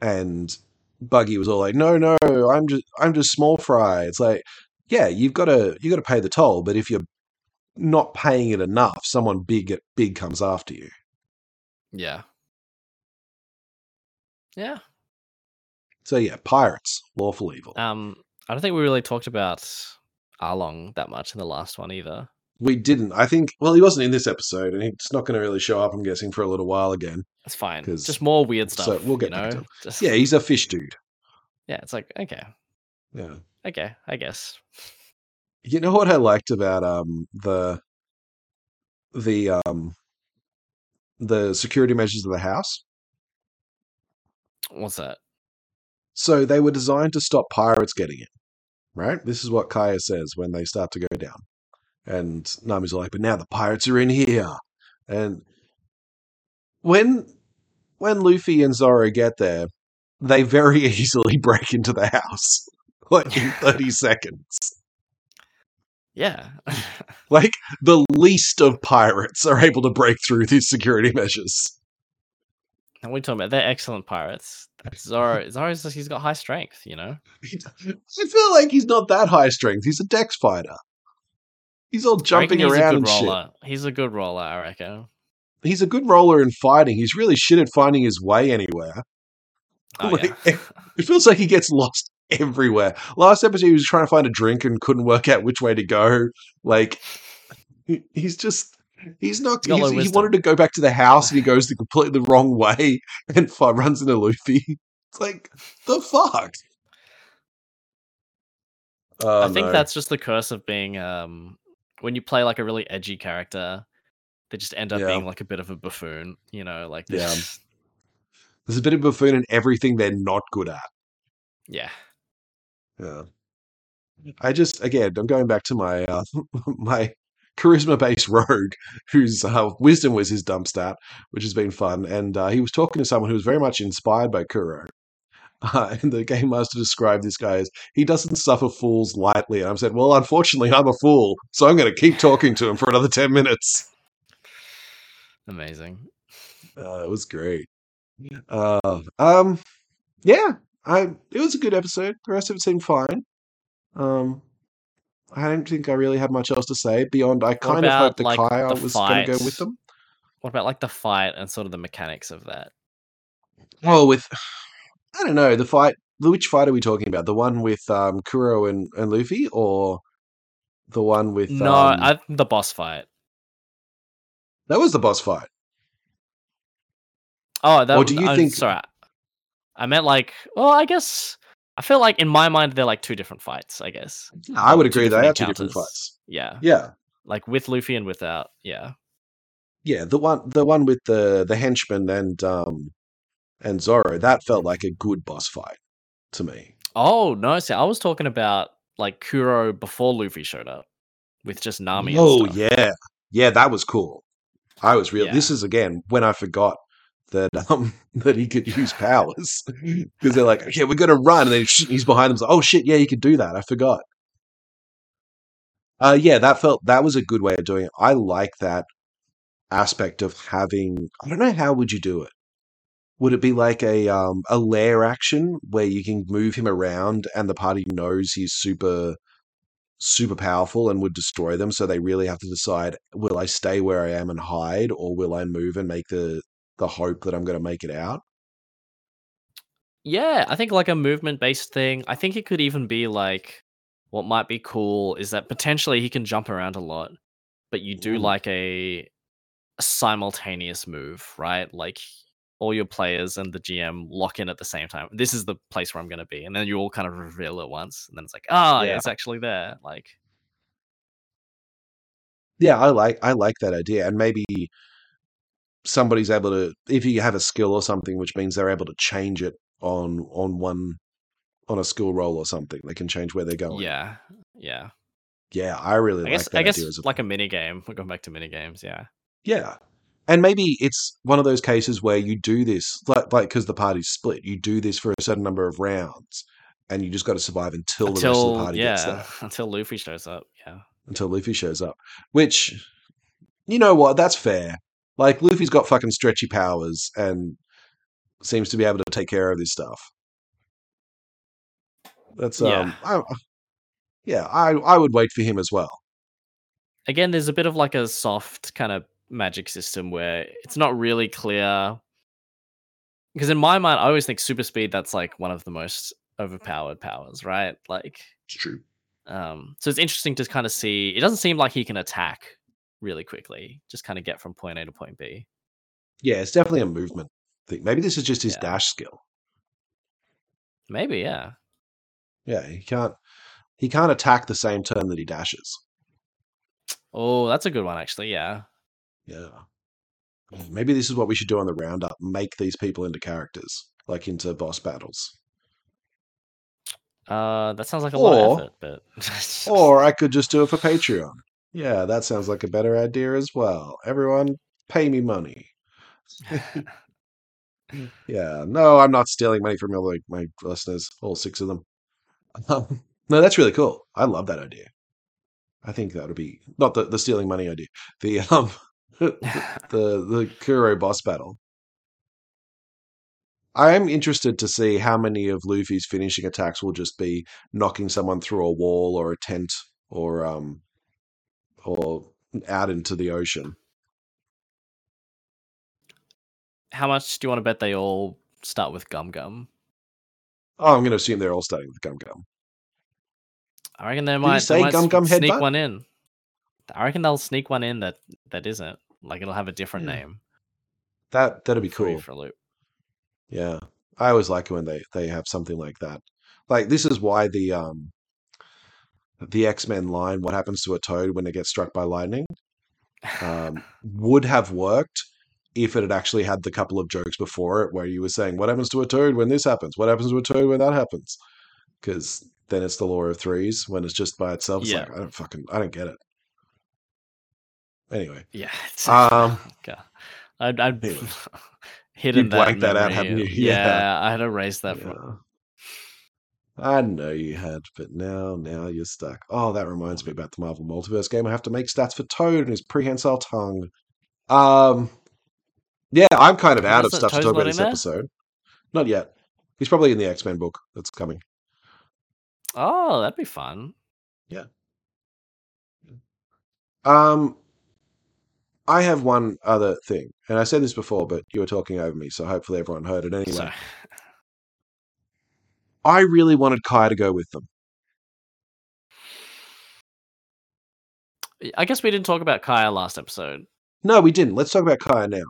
and Buggy was all like, "No, no, I'm just, I'm just small fry." It's like, yeah, you've got to, you got to pay the toll, but if you're not paying it enough, someone big, big comes after you. Yeah. Yeah. So yeah, pirates, lawful evil. Um, I don't think we really talked about Arlong that much in the last one either. We didn't. I think. Well, he wasn't in this episode, and he's not going to really show up. I'm guessing for a little while again. It's fine. Just more weird stuff. so we'll get you know? to. Just, Yeah, he's a fish dude. yeah. It's like okay, Yeah. okay, I guess. You know what I liked about um the the um the security measures of the house? What's that? So they were designed to stop pirates getting in, right? This is what Kaya says when they start to go down. And Nami's like, but now the pirates are in here. And when when Luffy and Zoro get there, they very [laughs] easily break into the house. [laughs] Like in 30 seconds. Yeah. [laughs] Like the least of pirates are able to break through these security measures. and we're talking about they're excellent pirates. Zoro, Zoro's he's got high strength. You know. I feel like he's not that high strength. He's a dex fighter. He's all jumping he's a around good and shit. He's a good roller, I reckon. He's a good roller in fighting. He's really shit at finding his way anywhere. [laughs] Oh, Like, yeah. [laughs] It feels like he gets lost everywhere. Last episode, he was trying to find a drink and couldn't work out which way to go. Like, he's just. He's not. He's he wanted to go back to the house and he goes the completely wrong way [laughs] and runs into Luffy. It's like, the fuck? Oh, I think no. that's just the curse of being um when you play like a really edgy character, they just end up Yeah. being like a bit of a buffoon, you know, like Yeah. There's a bit of buffoon in everything they're not good at. Yeah. Yeah. I just again, I'm going back to my uh, [laughs] my charisma based rogue, whose uh, wisdom was his dump stat, which has been fun. And uh, he was talking to someone who was very much inspired by Kuro. [laughs] Uh, and the game master described this guy as he doesn't suffer fools lightly. And I said, well, unfortunately, I'm a fool, so I'm going to keep talking to him for another ten minutes. Amazing. Uh, it was great. Uh, um, yeah, I it was a good episode. The rest of it seemed fine. Um, I don't think I really had much else to say beyond I kind of about, hoped the like, Kaya the was going to go with them. What about like the fight and sort of the mechanics of that? Oh, with I don't know the fight. Which fight are we talking about? The one with um, Kuro and, and Luffy, or the one with no, um, I, the boss fight. that was the boss fight. Oh, that Or do you I'm think- sorry. I meant like well, I guess I feel like in my mind they're like two different fights, I guess. I would agree. They are two different fights. Yeah. Yeah, Like with Luffy and without. Yeah. yeah. The one, the one with the the henchman and um and Zoro. That felt like a good boss fight to me. Oh no, see, I was talking about like Kuro before Luffy showed up with just Nami. Oh yeah, yeah, that was cool. I was real. This is again when I forgot that um [laughs] that he could use powers [laughs] because they're like, yeah, we're gonna run, and then he's behind them. So, oh shit, yeah, you could do that. I forgot. Uh, yeah, that felt that was a good way of doing it. I like that aspect of having. I don't know how would you do it. Would it be like a um a lair action where you can move him around and the party knows he's super super powerful and would destroy them so they really have to decide will I stay where I am and hide or will I move and make the the hope that I'm going to make it out? Yeah, I think like a movement based thing. I think it could even be like what might be cool is that potentially he can jump around a lot, but you do Ooh. like a, a simultaneous move, right? Like all your players and the GM lock in at the same time. This is the place where I'm going to be, and then you all kind of reveal at once, and then it's like, ah, yeah, Yeah. it's actually there. Like, Yeah, I like I like that idea and maybe somebody's able to if you have a skill or something which means they're able to change it on on one on a skill roll or something they can change where they're going. yeah, yeah. Yeah, I really I like guess that I guess idea as a like a mini game. We're going back to mini games. Yeah, Yeah. And maybe it's one of those cases where you do this, like, like because the party's split, you do this for a certain number of rounds, and you just got to survive until, the rest of the Until party gets yeah, there, [laughs] until Luffy shows up. Yeah. until Luffy shows up. Which, you know what? That's fair. Like Luffy's got fucking stretchy powers and seems to be able to take care of this stuff. That's Yeah. um, I, yeah, I I would wait for him as well. Again, there's a bit of like a soft kind of magic system where it's not really clear. Because in my mind, I always think super speed that's like one of the most overpowered powers, right? Like It's true. Um, so it's interesting to kind of see. It doesn't seem like he can attack really quickly. Just kind of get from point A to point B. Yeah, it's definitely a movement thing. Maybe this is just his Yeah. dash skill. Maybe, yeah. Yeah, he can't he can't attack the same turn that he dashes. Oh, that's a good one, actually. Yeah. Yeah. Maybe this is what we should do on the roundup. Make these people into characters, like into boss battles. Uh, that sounds like a lot of effort, but [laughs] Or I could just do it for Patreon. Yeah, that sounds like a better idea as well. Everyone, pay me money. [laughs] [laughs] Yeah, no, I'm not stealing money from all like my listeners, all six of them. Um, no, that's really cool. I love that idea. I think that would be not the, the stealing money idea. The um [laughs] the the Kuro boss battle. I am interested to see how many of Luffy's finishing attacks will just be knocking someone through a wall or a tent or um or out into the ocean. how much do you want to bet they all start with Gum Gum? Oh, I'm going to assume they're all starting with Gum Gum. I reckon they might, say they might Gum Gum sneak Headbutt? one in. I reckon they'll sneak one in that that isn't. Like it'll have a different Yeah. name. That that'd be cool. for loop. Yeah, I always like it when they they have something like that. Like this is why the um the X Men line, "What happens to a toad when it gets struck by lightning," um, [laughs] would have worked if it had actually had the couple of jokes before it where you were saying, "What happens to a toad when this happens? What happens to a toad when that happens?" Because then it's the law of threes. When it's just by itself, it's Yeah. like I don't fucking I don't get it. Anyway, Yeah. [laughs] It's, Um, [laughs] God. I'd, I'd anyway. [laughs] hidden blanked that out, hadn't you? Yeah. Yeah, I had erased that from. I know you had, but now, now you're stuck. Oh, that reminds me about the Marvel Multiverse game. I have to make stats for Toad and his prehensile tongue. Um, yeah, I'm kind of out of stuff to talk about this there? episode. Not yet. He's probably in the X Men book that's coming. Oh, that'd be fun. Yeah. Um, I have one other thing, and I said this before, but you were talking over me, so hopefully everyone heard it anyway. So, I really wanted Kaya to go with them. I guess we didn't talk about Kaya last episode. No, we didn't. Let's talk about Kaya now.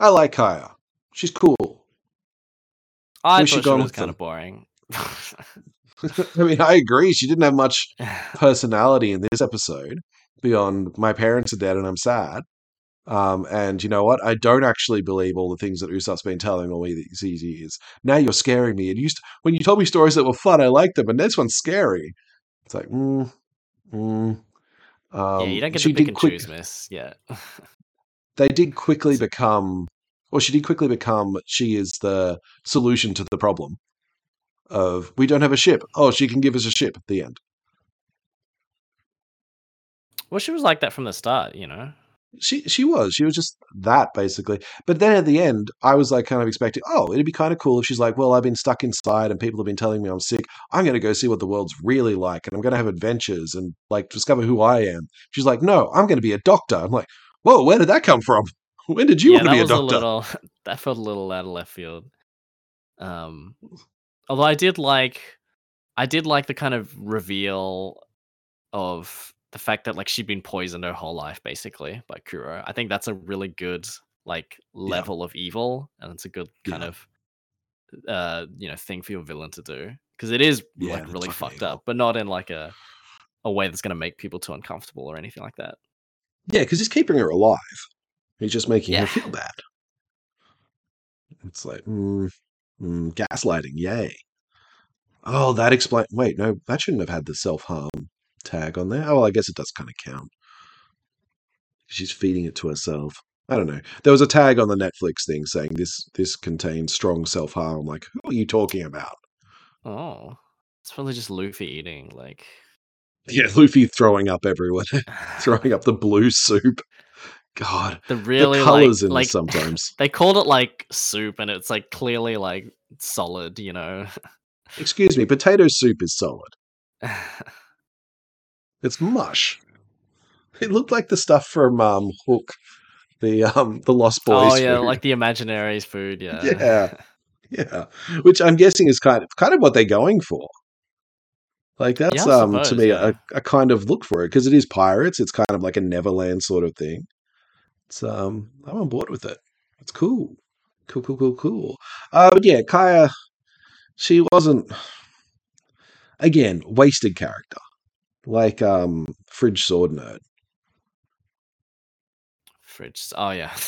I like Kaya. She's cool. I she thought she was kind then? of boring. [laughs] I mean, I agree. She didn't have much [laughs] personality in this episode beyond my parents are dead and I'm sad. Um, and you know what? I don't actually believe all the things that Usopp's been telling all me these years. Now you're scaring me. It used when you told me stories that were fun, I liked them, but this one's scary. It's like, mm, mm. Um, yeah, you don't get to pick and quick- choose, miss. Yeah. [laughs] They did quickly become, or she did quickly become. She is the solution to the problem of we don't have a ship. Oh, she can give us a ship. At the end. well, she was like that from the start, you know? She she was. She was just that basically. But then at the end, I was like kind of expecting, oh, it'd be kind of cool if she's like, well, I've been stuck inside and people have been telling me I'm sick. I'm going to go see what the world's really like and I'm going to have adventures and like discover who I am. She's like, no, I'm going to be a doctor. I'm like, whoa, where did that come from? [laughs] When did you yeah, want to be a was a little. [laughs] That felt a little out of left field. Um, although I did like, I did like the kind of reveal of the fact that like she'd been poisoned her whole life, basically by Kuro. I think that's a really good like level of evil, and it's a good kind Yeah. of uh you know thing for your villain to do because it is Yeah, like really fucked evil. up, but not in like a a way that's going to make people too uncomfortable or anything like that. Yeah, because he's keeping her alive. He's just making Yeah. her feel bad. It's like, mm, mm, gaslighting, yay. Oh, that explain. Wait, no, that shouldn't have had the self harm tag on there. Oh, well, I guess it does kind of count. She's feeding it to herself. I don't know. There was a tag on the Netflix thing saying this this contains strong self harm. Like, who are you talking about? Oh, it's probably just Luffy eating. Like, Yeah, Luffy throwing up everywhere, [laughs] throwing up [laughs] the blue soup. God, the really the colors like, in like sometimes. [laughs] they called it like soup, and it's like clearly like solid. You know. Excuse me, potato soup is solid. It's mush. It looked like the stuff from um, Hook, the um, the Lost Boys. oh yeah, food. like the Imaginaries food. Yeah. [laughs] Yeah. yeah, which I'm guessing is kind of kind of what they're going for. Like that's Yeah, um to me yeah. a, a kind of look for it because it is pirates. It's kind of like a Neverland sort of thing. It's um I'm on board with it. It's cool, cool, cool, cool, cool. Uh, but yeah, Kaya, she wasn't again wasted character like um Fridge Sword Nerd. Fridge. Oh yeah. [laughs]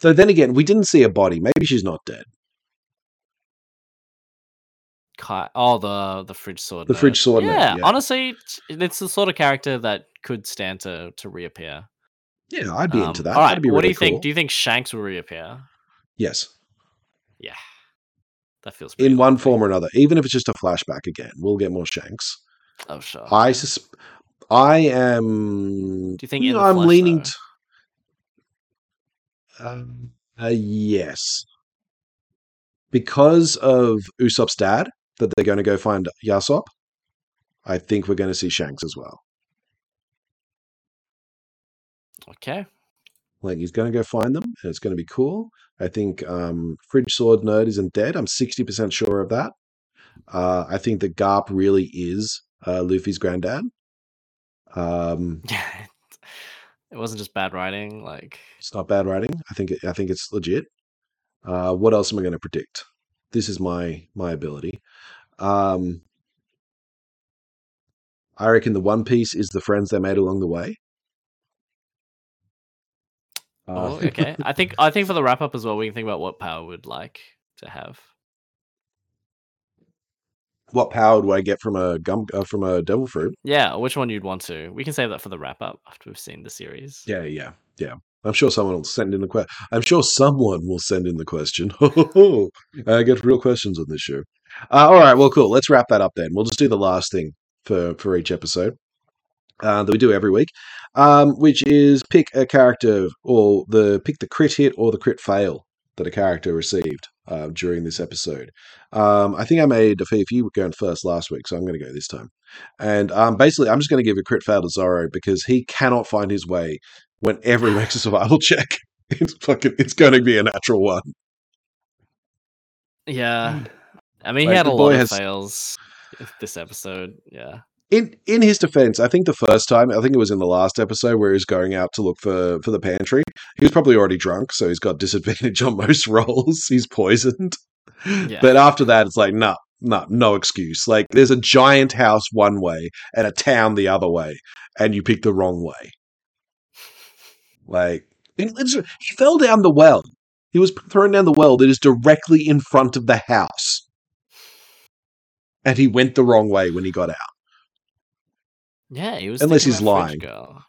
So then again, we didn't see a body. Maybe she's not dead. Kai. Oh, the the fridge sword. The nerd. fridge sword nerd, Yeah, yeah. honestly, it's- the sort of character that could stand to to reappear. Yeah, I'd be into Um, that. All right, what do really you think? Do you think Shanks will reappear? yes, Yeah, that feels pretty in one form or another, even if it's just a flashback again, we'll get more Shanks. Oh sure. I sus- I am. Do you think you know, I'm flesh, leaning. T- um, uh, yes, because of Usopp's dad, that they're going to go find Yasopp. I think we're going to see Shanks as well. Okay. Like he's going to go find them, and it's going to be cool. I think um, Fridge Sword Nerd isn't dead. I'm sixty percent sure of that. Uh, I think that Garp really is uh, Luffy's granddad. Um, [laughs] Yeah. It wasn't just bad writing. Like it's not bad writing. I think it, I think it's legit. Uh, what else am I going to predict? This is my my ability. Um, I reckon the One Piece is the friends they made along the way. Oh, Uh, okay. I think I think for the wrap up as well, we can think about what power would like to have. What power do I get from a gum uh, from a devil fruit? Yeah, which one you'd want to. We can save that for the wrap up after we've seen the series. Yeah, yeah, yeah. I'm sure someone will send in the question. I'm sure someone will send in the question. [laughs] I get real questions on this show. Uh, all right, well, cool. Let's wrap that up then. We'll just do the last thing for for each episode uh, that we do every week, um, which is pick a character or the pick the crit hit or the crit fail that a character received uh, during this episode. Um, I think I made a fee. You were going first last week, so I'm going to go this time. And um, basically, I'm just going to give a crit fail to Zoro because he cannot find his way whenever he [laughs] makes a survival check. [laughs] It's fucking. It's going to be a natural one. Yeah. I mean, Like, he had a lot of has- fails this episode. Yeah. In in his defense, I think the first time, I think it was in the last episode where he was going out to look for for the pantry. He was probably already drunk, so he's got [laughs] disadvantage on most [laughs] rolls. He's poisoned. Yeah. But after that, it's like, no, no, no excuse. Like, there's a giant house one way and a town the other way, and you pick the wrong way. Like, it- he fell down the well. He was thrown down the well that is directly in front of the house. And he went the wrong way when he got out. Yeah, he was Unless he's lying. Girl.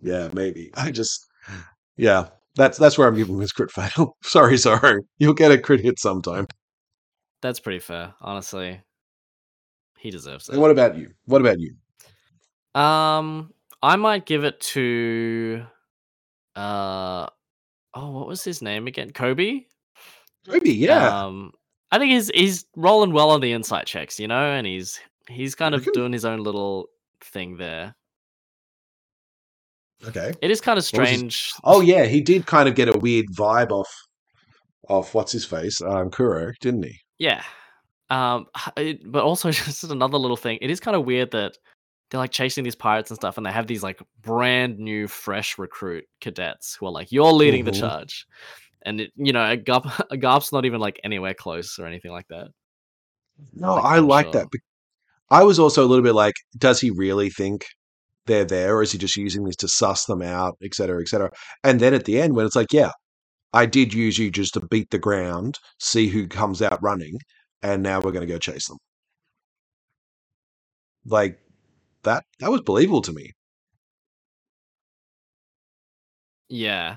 Yeah, maybe. I just, yeah, that's that's where I'm giving this crit fail. [laughs] sorry, sorry. You'll get a crit hit sometime. That's pretty fair, honestly. He deserves it. And what about you? What about you? Um, I might give it to, uh, oh, what was his name again? Koby. Koby, yeah. Um, I think he's he's rolling well on the insight checks, you know, and he's he's kind of doing his own little thing there. okay. It is kind of his- strange. Oh yeah, he did kind of get a weird vibe off off what's his face, um, Kuro, didn't he? Yeah. Um, it, but also [laughs] just another little thing. It is kind of weird that they're like chasing these pirates and stuff, and they have these like brand new, fresh recruit cadets who are like, "You're leading Mhm. the charge," and it, you know, a Garp, [laughs] a Garp's not even like anywhere close or anything like that. No, Like, I I'm like sure. that. I was also a little bit like, does he really think they're there, or is he just using this to suss them out, et cetera, et cetera? And then at the end, when it's like, yeah, I did use you just to beat the ground, see who comes out running, and now we're going to go chase them. Like that, that was believable to me. Yeah.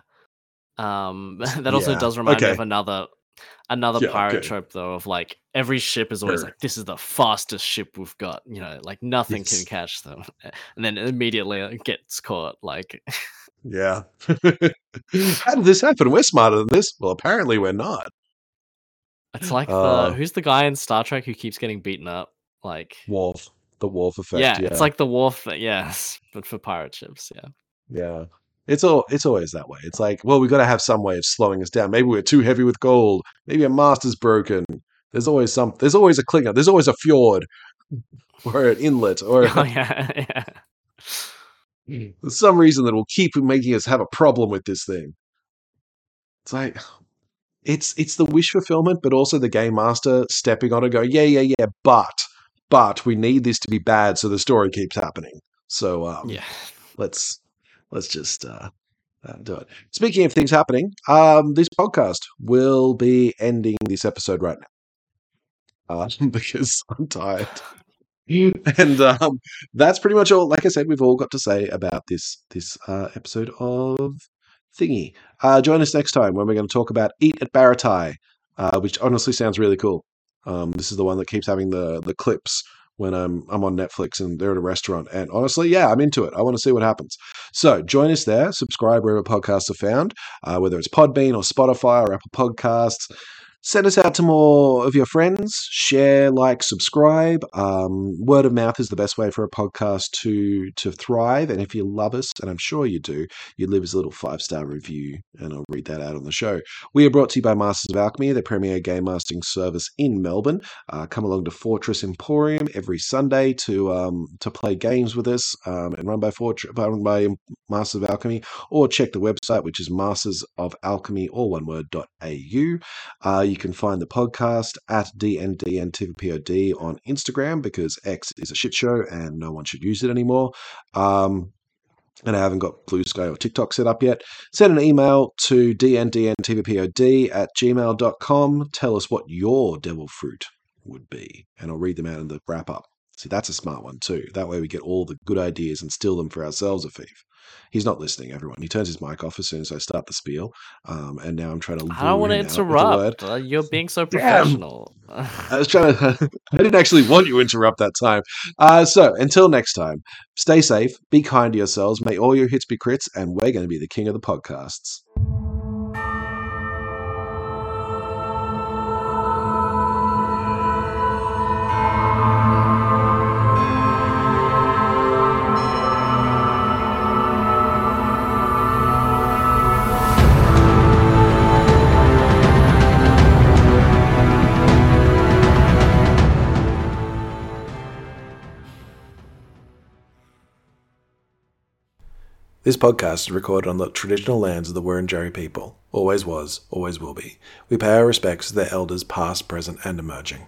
Um, [laughs] that also Yeah, does remind me of another another Yeah, pirate okay. trope though of like every ship is always Sure. like this is the fastest ship we've got you know like nothing Yes. can catch them [laughs] and then immediately it gets caught like [laughs] Yeah. [laughs] How did this happen? We're smarter than this. Well, apparently we're not. it's like Uh. the who's the guy in star trek who keeps getting beaten up like Worf. The Worf effect. yeah, Yeah. it's like the Worf yes but for pirate ships yeah Yeah. It's all it's always that way. It's like, well, we've got to have some way of slowing us down. Maybe we're too heavy with gold. Maybe a master's broken. There's always some there's always a clinger. There's always a fjord [laughs] or an inlet or [laughs] oh [laughs] yeah yeah there's some reason that will keep making us have a problem with this thing. It's like it's it's the wish fulfillment, but also the game master stepping on it, going, yeah, yeah, yeah, but but we need this to be bad so the story keeps happening. So um, yeah let's let's just uh, uh, do it. Speaking of things happening, um, this podcast will be ending this episode right now uh, [laughs] because I'm tired. [laughs] and um, that's pretty much all. Like I said, we've all got to say about this this uh, episode of Thingy. Uh, join us next time when we're going to talk about Eat at Baratie, uh, which honestly sounds really cool. Um, this is the one that keeps having the the clips when I'm I'm on Netflix and they're at a restaurant. And honestly, yeah, I'm into it. I want to see what happens. So join us there. Subscribe wherever podcasts are found, uh, whether it's Podbean or Spotify or Apple Podcasts. Send us out to more of your friends. Share, like, subscribe. Um, word of mouth is the best way for a podcast to to thrive. And if you love us, and I'm sure you do, you leave us a little five star review, and I'll read that out on the show. We are brought to you by Masters of Alchemy, the premier game mastering service in Melbourne. Uh, come along to Fortress Emporium every Sunday to um, to play games with us, um, and run by Fortress, run by Masters of Alchemy, or check the website, which is Masters of Alchemy, all one word. Dot .au. Uh, you can find the podcast at DNDNTVPOD on Instagram because X is a shit show and no one should use it anymore. Um, and I haven't got Blue Sky or TikTok set up yet. Send an email to dndntvpod at gmail.com. Tell us what your devil fruit would be, and I'll read them out in the wrap up. See, that's a smart one too. That way we get all the good ideas and steal them for ourselves, Afif. He's not listening, everyone. He turns his mic off as soon as I start the spiel. Um, and now I'm trying to. i don't want to lure him out with the word. interrupt uh, you're being so professional I was trying to. [laughs] I didn't actually want you to interrupt that time. Uh, so until next time, stay safe, be kind to yourselves, may all your hits be crits, and we're going to be the king of the podcasts. This podcast is recorded on the traditional lands of the Wurundjeri people. Always was, always will be. We pay our respects to their elders past, present, and emerging.